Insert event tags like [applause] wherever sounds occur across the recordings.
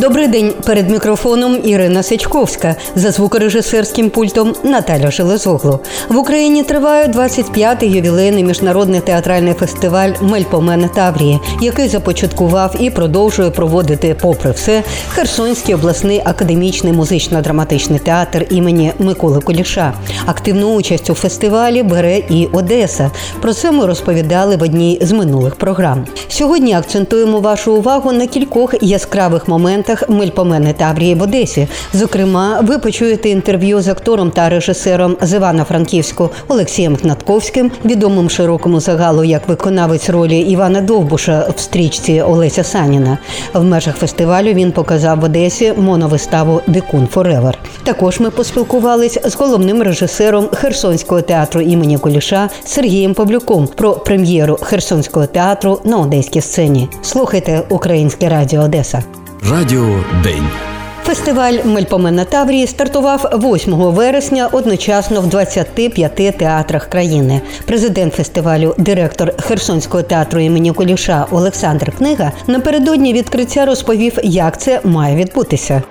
Добрий день перед мікрофоном Ірина Сичковська за звукорежисерським пультом Наталя Железоглу. В Україні триває 25-й ювілейний міжнародний театральний фестиваль Мельпомен Таврії, який започаткував і продовжує проводити, попри все, Херсонський обласний академічний музично-драматичний театр імені Миколи Куліша. Активну участь у фестивалі бере і Одеса. Про це ми розповідали в одній з минулих програм. Сьогодні акцентуємо вашу увагу на кількох яскравих моментах моментах Мельпомени Таврії в Одесі. Зокрема, ви почуєте інтерв'ю з актором та режисером з Івано-Франківську Олексієм Гнатковським, відомим широкому загалу як виконавець ролі Івана Довбуша в стрічці Олеся Саніна. В межах фестивалю він показав в Одесі моновиставу Дикун Форевер. Також ми поспілкувались з головним режисером Херсонського театру імені Куліша Сергієм Павлюком про прем'єру Херсонського театру на одеській сцені. Слухайте Українське Радіо Одеса. Радіо День. Фестиваль Мельпомена Таврії стартував 8 вересня одночасно в 25 театрах країни. Президент фестивалю, директор Херсонського театру імені Куліша Олександр Книга напередодні відкриття розповів, як це має відбутися.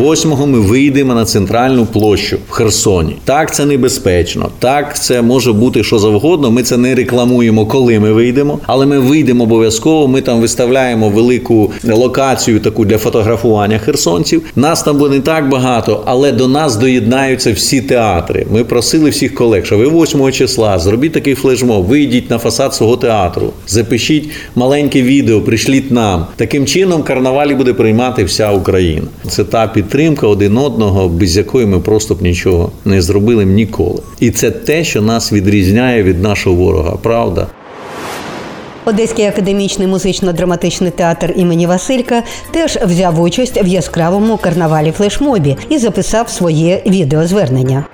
8-го ми вийдемо на центральну площу в Херсоні. Так, це небезпечно. Так, це може бути що завгодно. Ми це не рекламуємо, коли ми вийдемо, але ми вийдемо обов'язково. Ми там виставляємо велику локацію таку для фотографування херсонців. Нас там буде не так багато, але до нас доєднаються всі театри. Ми просили всіх колег, що ви 8 числа зробіть такий флешмоб, вийдіть на фасад свого театру, запишіть маленьке відео, пришліть нам. Таким чином карнавалі буде приймати вся Україна. Це та підтримка один одного, без якої ми просто б нічого не зробили ніколи. І це те, що нас відрізняє від нашого ворога, правда. Одеський академічний музично-драматичний театр імені Василька теж взяв участь в яскравому карнавалі флешмобі і записав своє відеозвернення.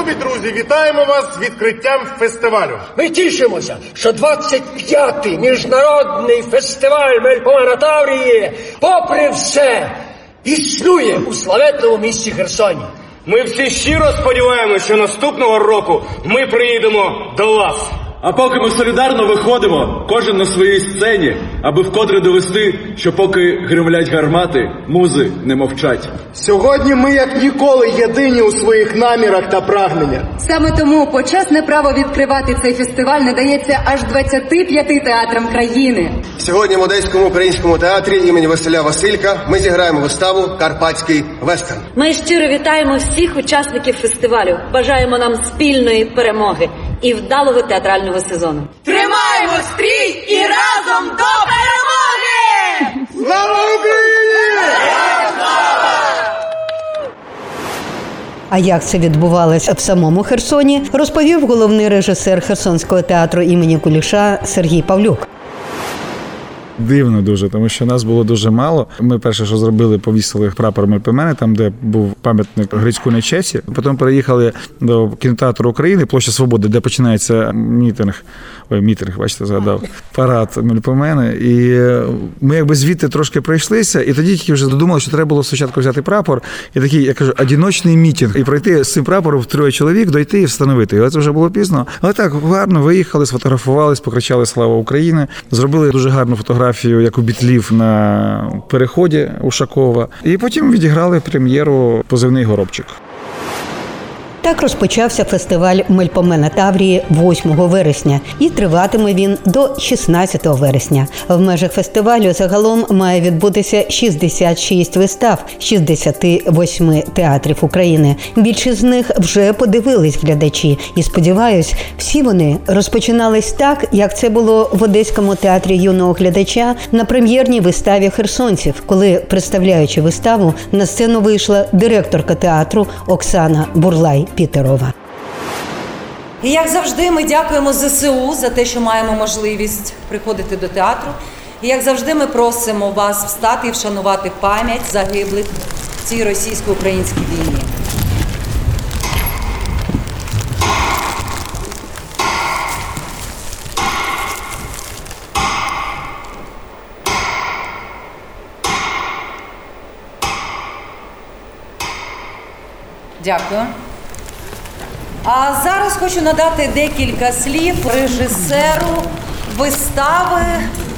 Любі друзі, вітаємо вас з відкриттям фестивалю. Ми тішимося, що 25-й міжнародний фестиваль Мельпомена Таврії, попри все, існує у славетному місті Херсоні. Ми всі щиро сподіваємося, що наступного року ми приїдемо до вас. А поки ми солідарно виходимо, кожен на своїй сцені, аби вкотре довести, що поки гримлять гармати, музи не мовчать. Сьогодні ми, як ніколи, єдині у своїх намірах та прагненнях. Саме тому почесне право відкривати цей фестиваль надається аж 25 театрам країни. Сьогодні в Одеському українському театрі імені Василя Василька ми зіграємо виставу Карпатський вестерн. Ми щиро вітаємо всіх учасників фестивалю. Бажаємо нам спільної перемоги і вдалого театрального сезону. Тримаємо стрій і разом до перемоги! Слава Україні! А як це відбувалося в самому Херсоні, розповів головний режисер Херсонського театру імені Куліша Сергій Павлюк. Дивно дуже, тому що нас було дуже мало. Ми перше, що зробили, повісили прапор Мельпомени, там, де був пам'ятник Грицьку Нечесі. Потім переїхали до кінотеатру України, площа Свободи, де починається мітинг. Ой, мітинг, бачите, згадав парад Мельпомени. І ми якби звідти трошки пройшлися, і тоді тільки вже додумали, що треба було спочатку взяти прапор і такий, я кажу, одіночний мітинг, і пройти з цим прапором в троє чоловік, дойти і встановити. І це вже було пізно. Але так гарно виїхали, сфотографувались, покричали Слава Україні, зробили дуже гарну фотографію фотографію, як у бітлів на переході Ушакова, і потім відіграли прем'єру Позивний горобчик. Так розпочався фестиваль Мельпомена Таврії 8 вересня, і триватиме він до 16 вересня. В межах фестивалю загалом має відбутися 66 вистав 68 театрів України. Більшість з них вже подивились глядачі, і сподіваюсь, всі вони розпочинались так, як це було в Одеському театрі юного глядача на прем'єрній виставі херсонців, коли, представляючи виставу, на сцену вийшла директорка театру Оксана Бурлай. Пітерова. І як завжди, ми дякуємо ЗСУ за те, що маємо можливість приходити до театру. І як завжди, ми просимо вас встати і вшанувати пам'ять загиблих в цій російсько-українській війні. Дякую. А зараз хочу надати декілька слів режисеру вистави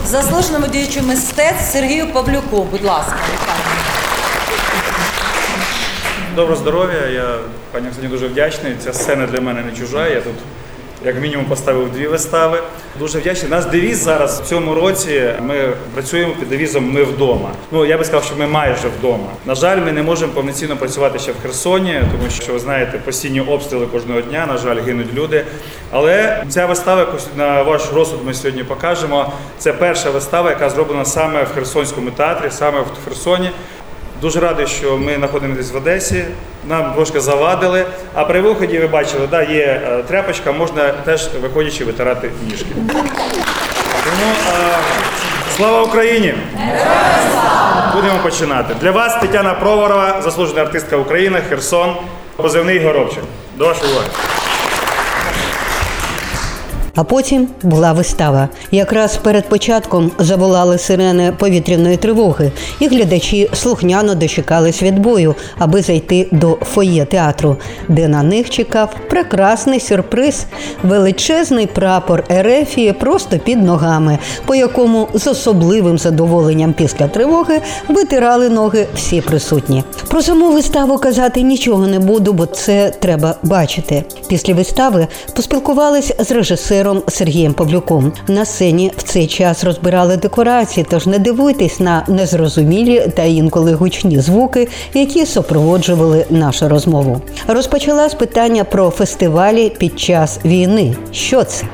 заслуженому діячу мистецтв Сергію Павлюку. Будь ласка, Доброго здоров'я. Я пані Оксані дуже вдячний. Ця сцена для мене не чужа. Я тут як мінімум поставив дві вистави. Дуже вдячний. Наш девіз зараз в цьому році. Ми працюємо під девізом Ми вдома. Ну я би сказав, що ми майже вдома. На жаль, ми не можемо повноцінно працювати ще в Херсоні, тому що ви знаєте, постійні обстріли кожного дня. На жаль, гинуть люди. Але ця вистава, яку на ваш розсуд ми сьогодні покажемо. Це перша вистава, яка зроблена саме в Херсонському театрі, саме в Херсоні. Дуже радий, що ми знаходимося в Одесі. Нам трошки завадили. А при виході ви бачили, да, є е, тряпочка, можна теж виходячи витирати ніжки. Тому е, слава Україні! Будемо починати. Для вас Тетяна Проворова, заслужена артистка України, Херсон, позивний Горобчик. До вашої уваги. А потім була вистава. Якраз перед початком заволали сирени повітряної тривоги, і глядачі слухняно дочекались відбою, аби зайти до фоє театру, де на них чекав прекрасний сюрприз величезний прапор Ерефії просто під ногами, по якому з особливим задоволенням після тривоги витирали ноги всі присутні. Про саму виставу казати нічого не буду, бо це треба бачити. Після вистави поспілкувались з режисером Сергієм Павлюком. На сцені в цей час розбирали декорації, тож не дивуйтесь на незрозумілі та інколи гучні звуки, які супроводжували нашу розмову. Розпочала з питання про фестивалі під час війни. Що це?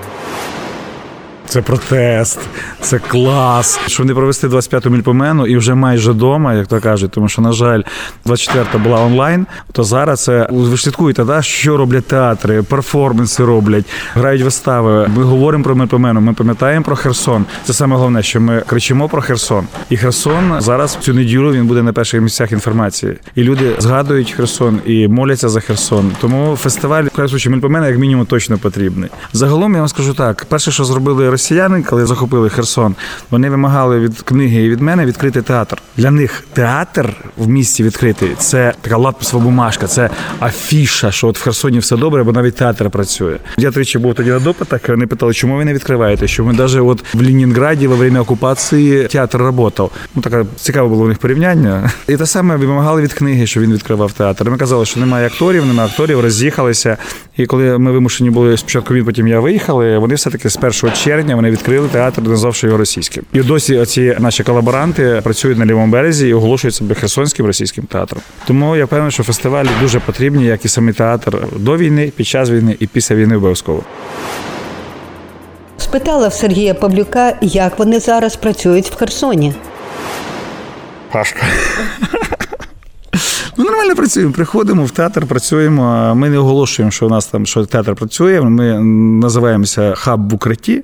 Це протест, це клас. Що не провести 25-ту мільпомену і вже майже вдома, як то кажуть, тому що, на жаль, 24-та була онлайн, то зараз це ви ж слідкуєте, да, що роблять театри, перформанси роблять, грають вистави. Ми говоримо про мільпомену, ми пам'ятаємо про Херсон. Це саме головне, що ми кричимо про Херсон. І Херсон зараз цю неділю він буде на перших місцях інформації. І люди згадують Херсон і моляться за Херсон. Тому фестиваль в мільпомена, як мінімум, точно потрібний. Загалом я вам скажу так: перше, що зробили росіяни, коли захопили Херсон, вони вимагали від книги і від мене відкрити театр. Для них театр в місті відкритий це така лапсова бумажка, це афіша, що от в Херсоні все добре, бо навіть театр працює. Я тричі був тоді на допитах, вони питали, чому ви не відкриваєте? Що ми навіть от в Ленінграді во время окупації театр працював. Ну таке цікаве було у них порівняння. І те саме вимагали від книги, що він відкривав театр. Ми казали, що немає акторів, немає акторів, роз'їхалися. І коли ми вимушені були спочатку він, потім я виїхали, вони все таки з 1 червня вони відкрили театр, назвавши його російським. І досі оці наші колаборанти працюють на лівому березі і оголошують себе херсонським російським театром. Тому я певний, що фестивалі дуже потрібні, як і самий театр до війни, під час війни і після війни обов'язково. Спитала в Сергія Павлюка, як вони зараз працюють в Херсоні. Пашка. Ну, нормально працюємо. Приходимо в театр, працюємо. Ми не оголошуємо, що у нас там що театр працює. Ми називаємося хаб в укритті,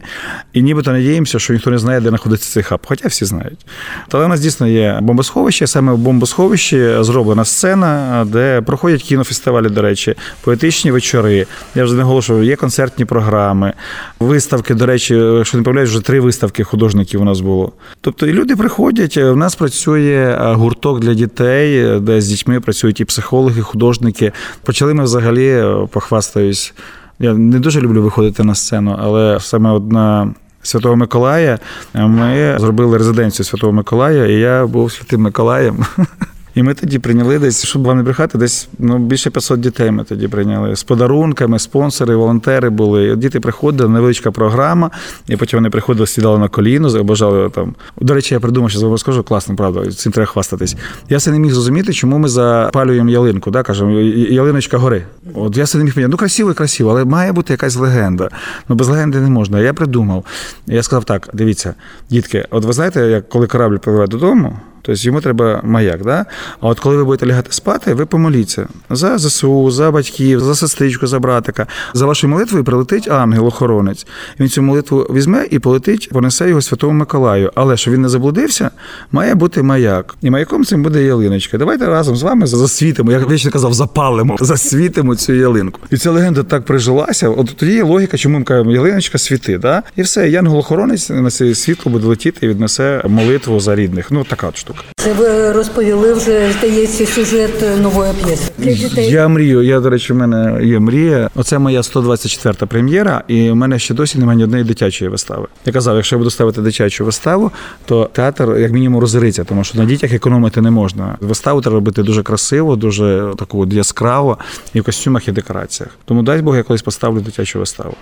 і нібито надіємося, що ніхто не знає, де знаходиться цей хаб. Хоча всі знають. Але у нас дійсно є бомбосховище. Саме в бомбосховищі зроблена сцена, де проходять кінофестивалі, до речі, поетичні вечори. Я вже не оголошую, є концертні програми, виставки. До речі, що не помиляюсь, вже три виставки художників у нас було. Тобто і люди приходять. У нас працює гурток для дітей, де з дітьми працюють і психологи, і художники. Почали ми взагалі похвастаюсь. Я не дуже люблю виходити на сцену, але саме одна. Святого Миколая ми зробили резиденцію Святого Миколая, і я був святим Миколаєм. [laughs] І ми тоді прийняли десь, щоб вам не брехати, десь ну більше 500 дітей ми тоді прийняли з подарунками, спонсори, волонтери були. І Діти приходили, невеличка програма, і потім вони приходили, сідали на коліно, обажали там. До речі, я придумав, що вам скажу, класно, правда, цим треба хвастатись. Я все не міг зрозуміти, чому ми запалюємо ялинку. Да, кажемо, ялиночка гори. От я все не міг поняти. Ну красиво, красиво, але має бути якась легенда. Ну без легенди не можна. Я придумав. Я сказав так: дивіться, дітки, от ви знаєте, як коли корабль пливе додому. Тобто йому треба маяк. Да? А от коли ви будете лягати спати, ви помоліться за ЗСУ, за батьків, за сестричку, за братика. За вашою молитвою прилетить ангел-охоронець. Він цю молитву візьме і полетить, понесе його Святому Миколаю. Але щоб він не заблудився, має бути маяк. І маяком цим буде ялиночка. Давайте разом з вами засвітимо, як вічно казав, запалимо, засвітимо цю ялинку. І ця легенда так прижилася. От тоді є логіка, чому ми кажемо, ялиночка світи. Да? І все, янгол-охоронець на це світло буде летіти і віднесе молитву за рідних. Ну така от штука. Це ви розповіли вже, здається, сюжет нової п'єси. Я мрію. Я, до речі, в мене є мрія. Оце моя 124-та прем'єра, і в мене ще досі немає ні однієї дитячої вистави. Я казав, якщо я буду ставити дитячу виставу, то театр як мінімум розориться, тому що на дітях економити не можна. Виставу треба робити дуже красиво, дуже таку яскраво і в костюмах і декораціях. Тому дай Бог, я колись поставлю дитячу виставу.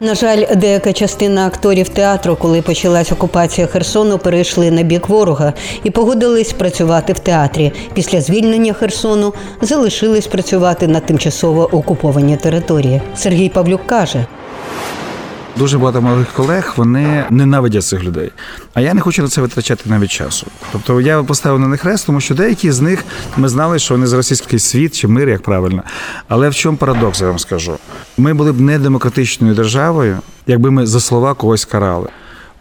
На жаль, деяка частина акторів театру, коли почалась окупація Херсону, перейшли на бік ворога і погодились працювати в театрі. Після звільнення Херсону залишились працювати на тимчасово окупованій території. Сергій Павлюк каже. Дуже багато моїх колег вони ненавидять цих людей. А я не хочу на це витрачати навіть часу. Тобто я поставив на них хрест, тому що деякі з них ми знали, що вони з російський світ чи мир, як правильно. Але в чому парадокс, я вам скажу? Ми були б не демократичною державою, якби ми за слова когось карали.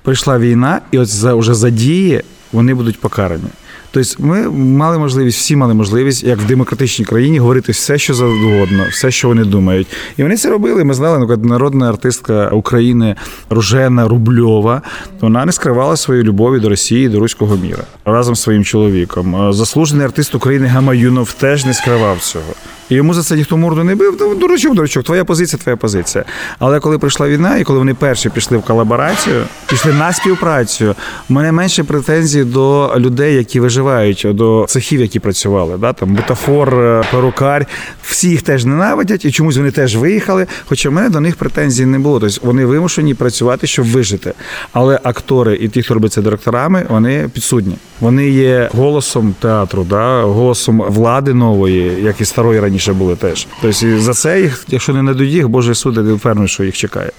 Прийшла війна, і от за вже за дії вони будуть покарані. Тобто ми мали можливість, всі мали можливість, як в демократичній країні, говорити все, що завгодно, все, що вони думають. І вони це робили. Ми знали, наприклад, народна артистка України Ружена Рубльова. Вона не скривала своєї любові до Росії, до руського міра разом з своїм чоловіком. Заслужений артист України Гамаюнов теж не скривав цього. І йому за це ніхто морду не бив. «Ну, Дурачок, дурачок, твоя позиція, твоя позиція. Але коли прийшла війна, і коли вони перші пішли в колаборацію, пішли на співпрацю, у мене менше претензій до людей, які виживають, до цехів, які працювали. Да? Там бутафор, е, перукар, всі їх теж ненавидять, і чомусь вони теж виїхали. Хоча в мене до них претензій не було. Тобто вони вимушені працювати, щоб вижити. Але актори і ті, хто робить це директорами, вони підсудні. Вони є голосом театру, да? голосом влади нової, як і старої раніше були теж. Тобто за це їх, якщо не надуть їх, Божий суд, я що їх чекає.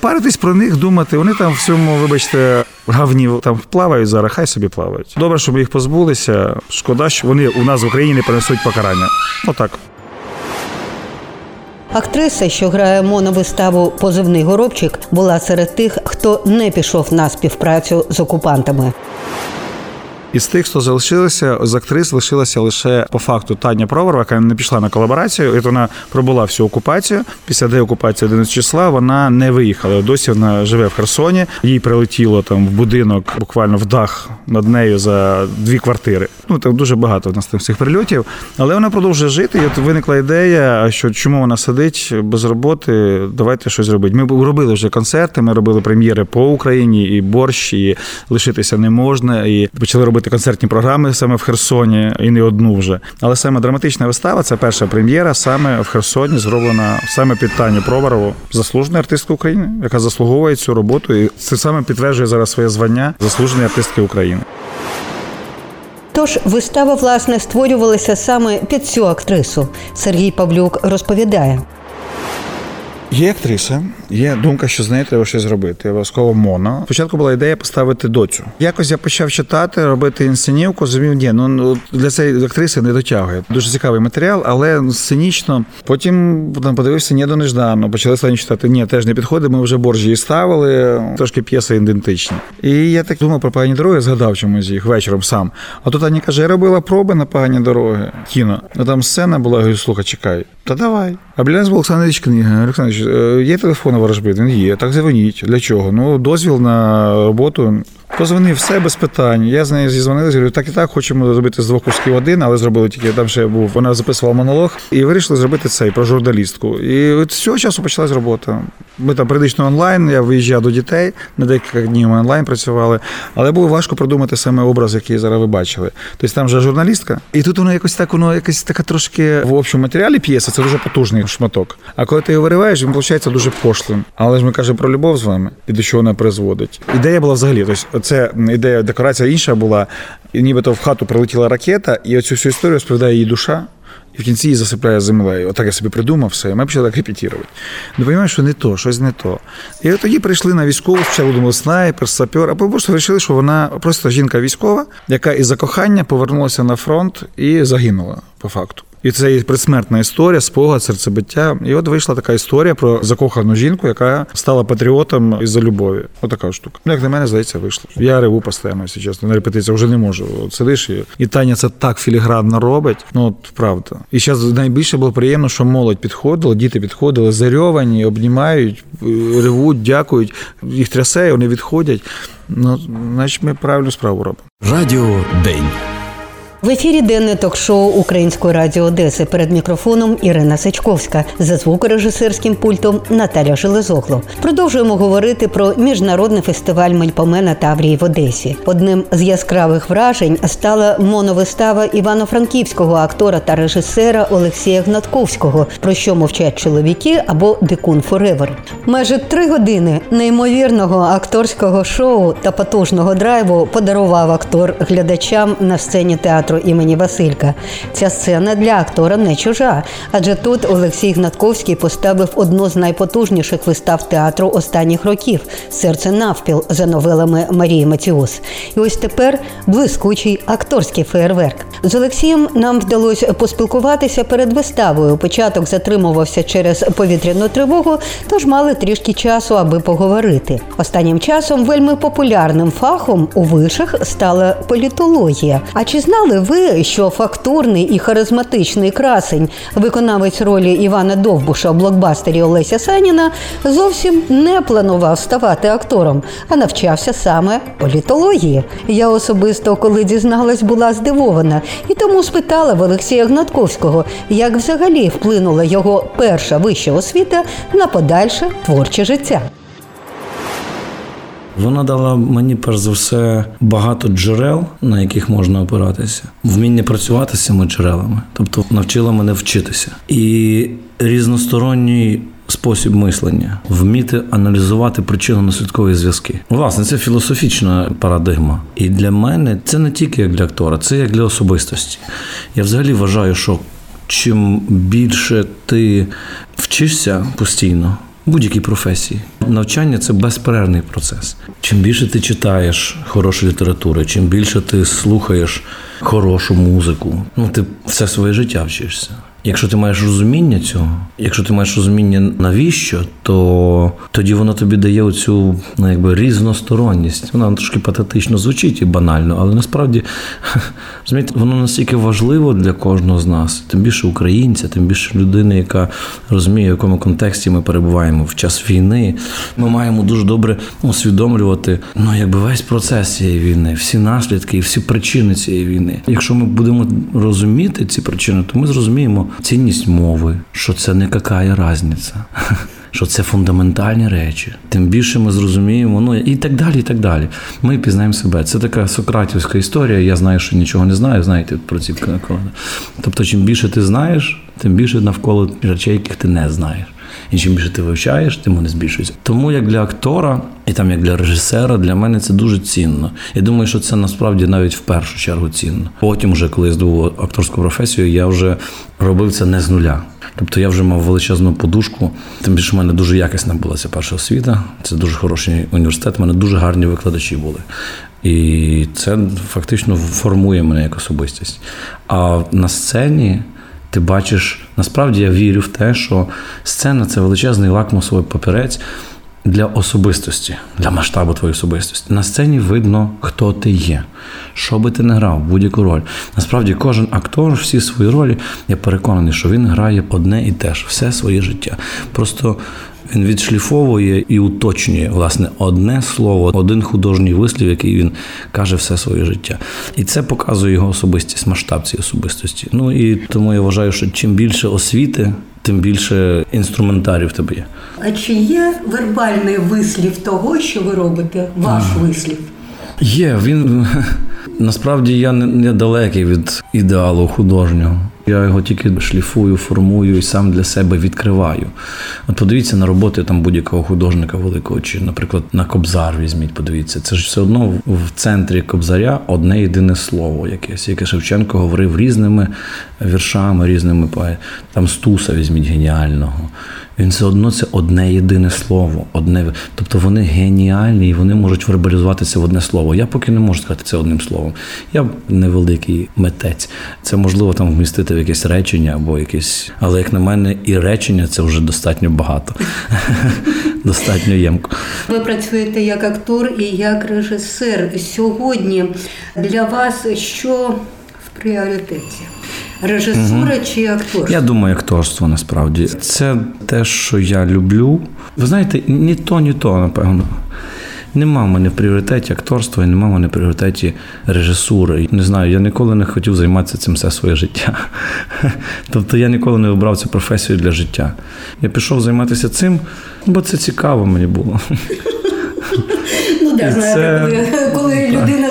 Паритись про них, думати, вони там в цьому, вибачте, гавні там плавають зараз, хай собі плавають. Добре, щоб їх позбулися. Шкода, що вони у нас в Україні не понесуть покарання. Отак. Актриса, що грає моновиставу Позивний горобчик, була серед тих, хто не пішов на співпрацю з окупантами. Із тих, хто залишилися, з актрис лишилася лише по факту Таня Проворова, яка не пішла на колаборацію. І вона пробула всю окупацію. Після деокупації 11 числа вона не виїхала. Досі вона живе в Херсоні. Їй прилетіло там в будинок, буквально в дах над нею за дві квартири. Ну там дуже багато в нас там цих прильотів. Але вона продовжує жити. І от виникла ідея, що чому вона сидить без роботи. Давайте щось робити. Ми робили вже концерти. Ми робили прем'єри по Україні, і борщ, і лишитися не можна. І почали робити концертні програми саме в Херсоні, і не одну вже. Але саме драматична вистава це перша прем'єра саме в Херсоні, зроблена саме під Таню Проворову, заслужена артистка України, яка заслуговує цю роботу, і це саме підтверджує зараз своє звання заслуженої артистки України. Тож вистава власне створювалася саме під цю актрису. Сергій Павлюк розповідає. Є актриса, є думка, що з нею треба щось зробити. Обов'язково моно. Спочатку була ідея поставити доцю. Якось я почав читати, робити інсценівку. Зрозумів, ні, ну для цієї актриси не дотягує. Дуже цікавий матеріал, але сценічно. Потім там подивився ні до неждано. Почали самі читати. Ні, теж не підходить. Ми вже боржі ставили. Трошки п'єси ідентичні. І я так думав про погані дороги, згадав чомусь їх вечором сам. А тут Аня каже: я робила проби на погані дороги. Кіно. Ну там сцена була. Я говорю, слухай, чекай. Та давай. А біля нас Олександрович книга. Олександрович, е, є телефон ворожбит? Він є. Так дзвоніть. Для чого? Ну, дозвіл на роботу. Позвонив все без питань. Я з нею зізвонилася, говорю, так і так, хочемо зробити з двох кусків один, але зробили тільки там ще був. Вона записувала монолог і вирішили зробити цей про журналістку. І от з цього часу почалась робота. Ми там періодично онлайн, я виїжджав до дітей, на декілька днів ми онлайн працювали, але було важко придумати саме образ, який зараз ви бачили. Тобто там вже журналістка, і тут воно якось так, воно якось така трошки в общому матеріалі п'єса, це дуже потужний шматок. А коли ти його вириваєш, він виходить дуже пошлим. Але ж ми кажемо про любов з вами і до чого вона призводить. Ідея була взагалі. Тобто, це ідея, декорація інша була, і нібито в хату прилетіла ракета, і оцю всю історію розповідає її душа. І в кінці її засипляє землею. Отак я собі придумав все. і Ми почали так репетувати. Ну, розумієш, що не то, щось не то. І от тоді прийшли на військову, спочатку думали снайпер, сапер, а потім просто вирішили, що вона просто жінка військова, яка із-за кохання повернулася на фронт і загинула по факту. І це є предсмертна історія, спогад, серцебиття. І от вийшла така історія про закохану жінку, яка стала патріотом із-за любові. Отака штука. Ну, як на мене, здається, вийшло. Я реву постійно, якщо чесно. На репетиціях вже не можу. От сидиш і, і Таня це так філігранно робить. Ну, от правда. І зараз найбільше було приємно, що молодь підходила, діти підходили, зарьовані, обнімають, ревуть, дякують. Їх трясе, вони відходять. Ну, значить, ми правильну справу робимо. Радіо День. В ефірі денне ток-шоу Української радіо Одеси перед мікрофоном Ірина Сачковська за звукорежисерським пультом Наталя Железогло. Продовжуємо говорити про міжнародний фестиваль Мельпомена Таврії в Одесі. Одним з яскравих вражень стала моновистава івано-франківського актора та режисера Олексія Гнатковського, про що мовчать чоловіки або Дикун Forever. Майже три години неймовірного акторського шоу та потужного драйву подарував актор глядачам на сцені театру театру імені Василька. Ця сцена для актора не чужа, адже тут Олексій Гнатковський поставив одну з найпотужніших вистав театру останніх років серце навпіл за новелами Марії Маціус. І ось тепер блискучий акторський феєрверк. З Олексієм нам вдалося поспілкуватися перед виставою. Початок затримувався через повітряну тривогу, тож мали трішки часу, аби поговорити. Останнім часом вельми популярним фахом у вишах стала політологія. А чи знали ви, що фактурний і харизматичний красень, виконавець ролі Івана Довбуша в блокбастері Олеся Саніна, зовсім не планував ставати актором, а навчався саме політології. Я особисто, коли дізналась, була здивована і тому спитала в Олексія Гнатковського, як взагалі вплинула його перша вища освіта на подальше творче життя. Вона дала мені перш за все багато джерел, на яких можна опиратися, вміння працювати з цими джерелами, тобто навчила мене вчитися і різносторонній. Спосіб мислення, вміти аналізувати причинно-наслідкові зв'язки. Власне, це філософічна парадигма. І для мене це не тільки як для актора, це як для особистості. Я взагалі вважаю, що чим більше ти вчишся постійно, будь-якій професії. Навчання це безперервний процес. Чим більше ти читаєш хорошу літератури, чим більше ти слухаєш хорошу музику, ну ти все своє життя вчишся. Якщо ти маєш розуміння цього, якщо ти маєш розуміння навіщо, то тоді воно тобі дає оцю ну, якби різносторонність. Вона трошки патетично звучить і банально, але насправді [laughs] розумієте, воно настільки важливо для кожного з нас, тим більше українця, тим більше людини, яка розуміє, в якому контексті ми перебуваємо в час війни. Ми маємо дуже добре усвідомлювати ну, якби весь процес цієї війни, всі наслідки і всі причини цієї війни. Якщо ми будемо розуміти ці причини, то ми зрозуміємо цінність мови, що це не какая різниця. [laughs] Що це фундаментальні речі, тим більше ми зрозуміємо, ну і так далі. і так далі. Ми пізнаємо себе. Це така сократівська історія. Я знаю, що нічого не знаю. Знаєте, про ці коли. Тобто, чим більше ти знаєш, тим більше навколо речей, яких ти не знаєш. І чим більше ти вивчаєш, тим вони збільшуються. Тому як для актора, і там як для режисера, для мене це дуже цінно. Я думаю, що це насправді навіть в першу чергу цінно. Потім, вже коли я здобув акторську професію, я вже робив це не з нуля. Тобто я вже мав величезну подушку. Тим більше в мене дуже якісна була ця перша освіта. Це дуже хороший університет. У мене дуже гарні викладачі були. І це фактично формує мене як особистість. А на сцені ти бачиш, насправді я вірю в те, що сцена це величезний лакмусовий папірець для особистості, для масштабу твоєї особистості. На сцені видно, хто ти є, що би ти не грав, будь-яку роль. Насправді, кожен актор, всі свої ролі, я переконаний, що він грає одне і те ж, все своє життя. Просто він відшліфовує і уточнює власне одне слово, один художній вислів, який він каже все своє життя. І це показує його особистість, масштаб цієї особистості. Ну і тому я вважаю, що чим більше освіти, тим більше інструментарів в тебе є. А чи є вербальний вислів того, що ви робите? Ваш ага. вислів? Є, він [laughs] насправді я не далекий від ідеалу художнього. Я його тільки шліфую, формую і сам для себе відкриваю. От подивіться на роботи там будь-якого художника великого, чи, наприклад, на Кобзар візьміть, подивіться. Це ж все одно в центрі Кобзаря одне єдине слово якесь, яке Шевченко говорив різними віршами, різними. Там Стуса візьміть геніального. Він все одно це одне єдине слово. Одне, Тобто вони геніальні і вони можуть вербалізуватися в одне слово. Я поки не можу сказати це одним словом. Я невеликий митець. Це можливо там вмістити в якесь речення або якесь. Але як на мене, і речення це вже достатньо багато, [laughs] достатньо ємко. Ви працюєте як актор і як режисер. Сьогодні для вас що в пріоритеті? Режисура Мгм. чи акторство? Я думаю, акторство насправді це те, що я люблю. Ви знаєте, ні то, ні то, напевно. Нема в мене в пріоритеті акторства і нема в мене в пріоритеті режисури. Не знаю, я ніколи не хотів займатися цим все своє життя. [laughs] Тобто я ніколи не обрав цю професію для життя. Я пішов займатися цим, бо це цікаво мені було. Ну, знаєте, це- коли людина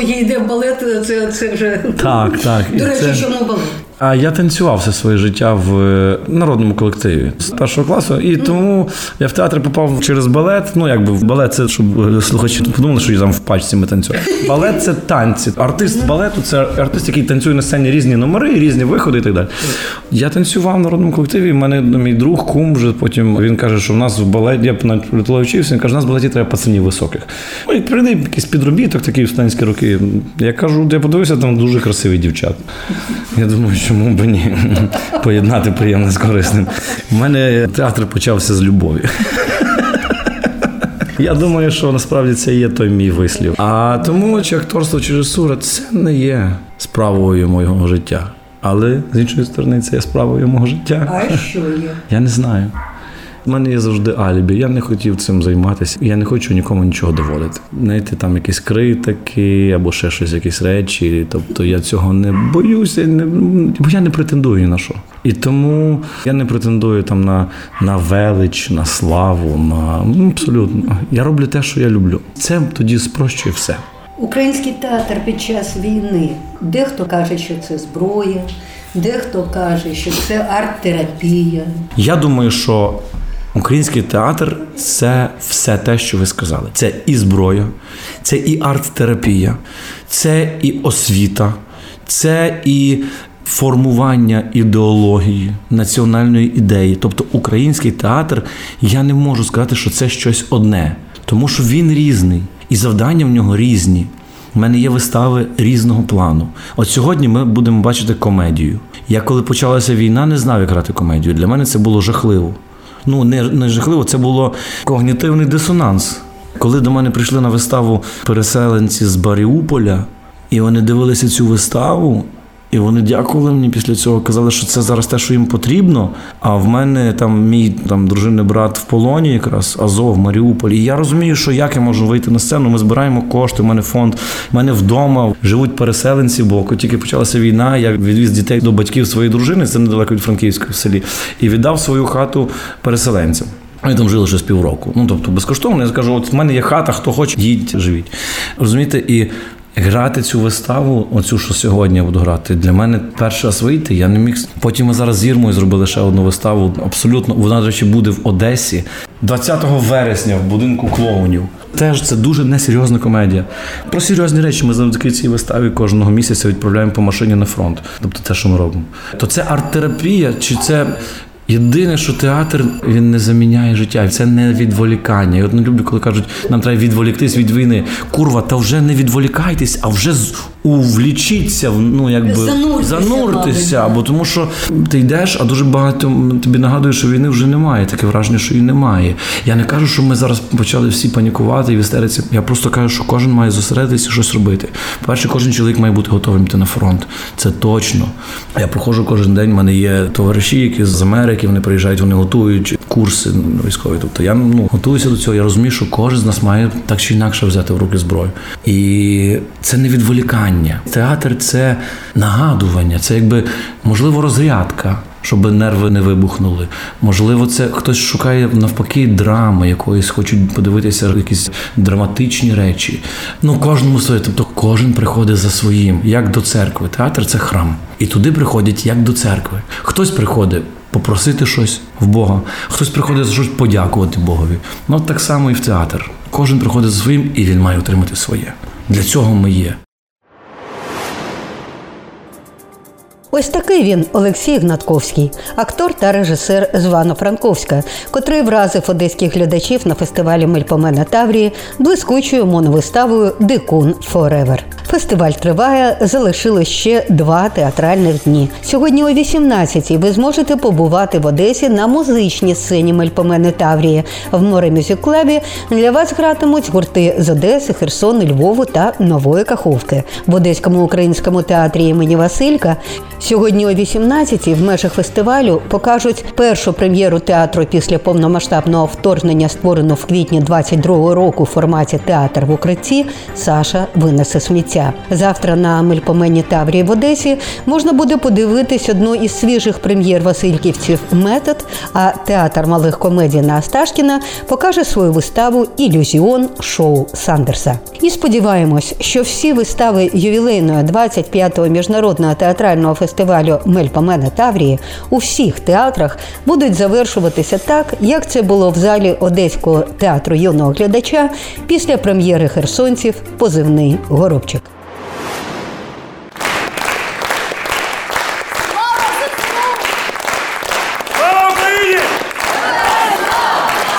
з йде в балет, це, це вже. Так, так. До речі, це- чому балет? А я танцював все своє життя в е, народному колективі з першого класу, і тому я в театр попав через балет. Ну якби в балет, це щоб слухачі подумали, що я там в пачці ми танцюємо. Балет це танці. Артист балету це артист, який танцює на сцені різні номери, різні виходи і так далі. Я танцював в народному колективі. в мене мій друг, кум вже потім він каже, що в нас в балеті я на вчився. Він каже, у нас в балеті треба пацанів високих. Ну і прийде якийсь підробіток, такий в студентські роки. Я кажу, я подивився, там дуже красиві дівчата. Я думаю, чому б ні? [laughs] Поєднати приємне з корисним. У мене театр почався з любові. [laughs] Я думаю, що насправді це є той мій вислів. А тому, чи акторство, чи режисура, це не є справою моєго життя. Але з іншої сторони, це є справою мого життя. А що є? Я не знаю. У мене є завжди алібі. Я не хотів цим займатися. Я не хочу нікому нічого доводити. Знаєте, там якісь критики або ще щось, якісь речі. Тобто я цього не боюся, не, бо я не претендую ні на що. І тому я не претендую там на, на велич, на славу, на ну, абсолютно. Я роблю те, що я люблю. Це тоді спрощує все. Український театр під час війни. Дехто каже, що це зброя, дехто каже, що це арт-терапія. Я думаю, що український театр це все те, що ви сказали. Це і зброя, це і арт-терапія, це і освіта, це і формування ідеології, національної ідеї. Тобто український театр, я не можу сказати, що це щось одне, тому що він різний, і завдання в нього різні. У мене є вистави різного плану. От сьогодні ми будемо бачити комедію. Я коли почалася війна, не знав, як грати комедію. Для мене це було жахливо. Ну, не, не жахливо, це було когнітивний дисонанс. Коли до мене прийшли на виставу переселенці з Баріуполя, і вони дивилися цю виставу, і вони дякували мені після цього, казали, що це зараз те, що їм потрібно. А в мене там мій там дружинний брат в полоні, якраз Азов, в Маріуполі. І я розумію, що як я можу вийти на сцену. Ми збираємо кошти. У мене фонд, у мене вдома живуть переселенці. Бо тільки почалася війна, я відвіз дітей до батьків своєї дружини, це недалеко від Франківська в селі, і віддав свою хату переселенцям. Вони там жили щось півроку. Ну тобто безкоштовно. Я скажу, от в мене є хата, хто хоче, їдь, живіть. Розумієте, і. Грати цю виставу, оцю, що сьогодні я буду грати, для мене перший раз вийти. Я не міг. Потім ми зараз з Ірмою зробили ще одну виставу. Абсолютно, вона, до речі, буде в Одесі 20 вересня в будинку клоунів. Теж це дуже несерйозна комедія. Про серйозні речі ми завдяки цій виставі кожного місяця відправляємо по машині на фронт. Тобто те, що ми робимо. То це арт-терапія, чи це Єдине, що театр він не заміняє життя, це не відволікання. Я от не люблю, коли кажуть, нам треба відволіктись від війни. Курва, та вже не відволікайтесь, а вже увлічіться, ну якби Зануртеся, зануртеся. мабуть, Бо тому що ти йдеш, а дуже багато тобі нагадує, що війни вже немає. Таке враження, що її немає. Я не кажу, що ми зараз почали всі панікувати і в істериці. Я просто кажу, що кожен має зосередитися і щось робити. По-перше, кожен чоловік має бути готовим йти на фронт. Це точно. Я проходжу кожен день. в мене є товариші, які з Америки вони приїжджають, вони готують курси військові. Тобто я ну готуюся до цього. Я розумію, що кожен з нас має так чи інакше взяти в руки зброю. І це не відволікання. Театр це нагадування, це якби можливо розрядка. Щоб нерви не вибухнули. Можливо, це хтось шукає навпаки драми, якоїсь хочуть подивитися якісь драматичні речі. Ну, кожному своє, тобто кожен приходить за своїм, як до церкви. Театр це храм. І туди приходять як до церкви. Хтось приходить попросити щось в Бога, хтось приходить за щось подякувати Богові. Ну так само і в театр. Кожен приходить за своїм, і він має отримати своє. Для цього ми є. Ось такий він Олексій Гнатковський, актор та режисер з Івано-Франковська, котрий вразив одеських глядачів на фестивалі Мельпомена Таврії блискучою моновиставою Дикун Forever. Фестиваль триває, залишилось ще два театральних дні. Сьогодні о 18-й ви зможете побувати в Одесі на музичній сцені Мельпомени Таврії. В море Мюзик Клабі для вас гратимуть гурти з Одеси, Херсону, Львову та Нової Каховки. В Одеському українському театрі імені Василька сьогодні о 18-й в межах фестивалю покажуть першу прем'єру театру після повномасштабного вторгнення, створену в квітні 22-го року в форматі театр в укритті. Саша винесе сміття. Завтра на Мельпомені Таврії в Одесі можна буде подивитись одну із свіжих прем'єр Васильківців Метод. А театр малих комедій на Асташкіна покаже свою виставу Ілюзіон шоу Сандерса. І сподіваємось, що всі вистави ювілейного 25-го міжнародного театрального фестивалю Мельпомена Таврії у всіх театрах будуть завершуватися так, як це було в залі Одеського театру юного глядача після прем'єри херсонців Позивний Горобчик. Слава Україні!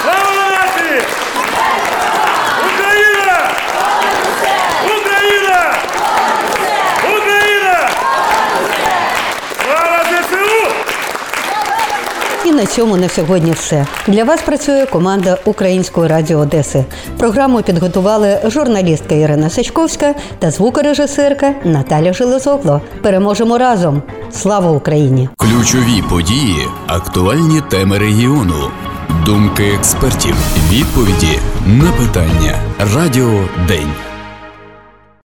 Слава нації! Україна! Україна! Україна! Слава ЗСУ! І на цьому на сьогодні все. Для вас працює команда Української радіо Одеси. Програму підготували журналістка Ірина Сачковська та звукорежисерка Наталя Железогло. Переможемо разом! Слава Україні! Ключові події, актуальні теми регіону, думки експертів, відповіді на питання. Радіо День.